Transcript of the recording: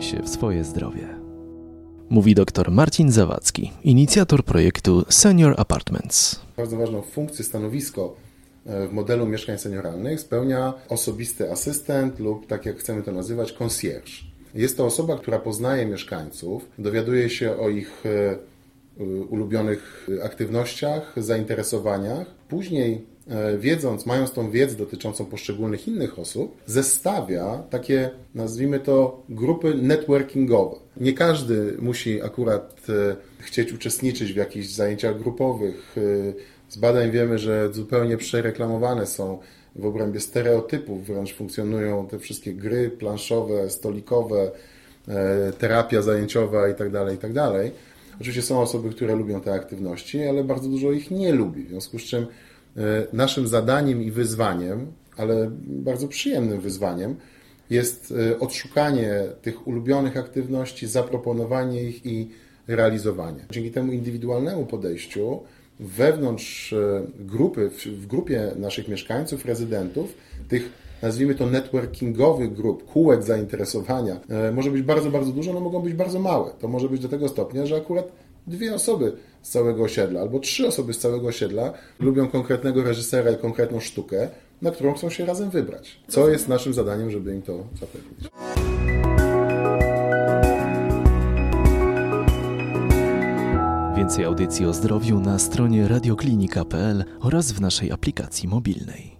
się w swoje zdrowie. Mówi dr Marcin Zawadzki, inicjator projektu Senior Apartments. Bardzo ważną funkcję, stanowisko e, w modelu mieszkań senioralnych spełnia osobisty asystent lub, tak jak chcemy to nazywać, concierge. Jest to osoba, która poznaje mieszkańców, dowiaduje się o ich e, ulubionych aktywnościach, zainteresowaniach. Później, e, wiedząc, mając tą wiedzę dotyczącą poszczególnych innych osób, zestawia takie, nazwijmy to, grupy networkingowe. Nie każdy musi akurat e, chcieć uczestniczyć w jakichś zajęciach grupowych. Z badań wiemy, że zupełnie przereklamowane są w obrębie stereotypów, wręcz funkcjonują te wszystkie gry planszowe, stolikowe, e, terapia zajęciowa itd., tak itd. Oczywiście są osoby, które lubią te aktywności, ale bardzo dużo ich nie lubi. W związku z czym e, naszym zadaniem i wyzwaniem, ale bardzo przyjemnym wyzwaniem, jest e, odszukanie tych ulubionych aktywności, zaproponowanie ich i realizowanie. Dzięki temu indywidualnemu podejściu wewnątrz e, grupy, w grupie naszych mieszkańców, rezydentów, tych nazwijmy to networkingowych grup, kółek zainteresowania, e, może być bardzo, bardzo dużo, no mogą być bardzo małe. To może być do tego stopnia, że akurat dwie osoby z całego osiedla albo trzy osoby z całego osiedla lubią konkretnego reżysera i konkretną sztukę, na którą chcą się razem wybrać. Co jest naszym zadaniem, żeby im to zapewnić. Więcej audycji o zdrowiu na stronie radioklinika.pl oraz w naszej aplikacji mobilnej.